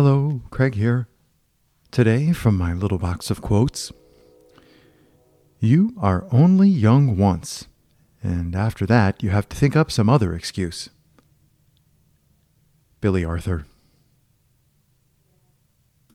Hello, Craig here. Today, from my little box of quotes You are only young once, and after that, you have to think up some other excuse. Billy Arthur.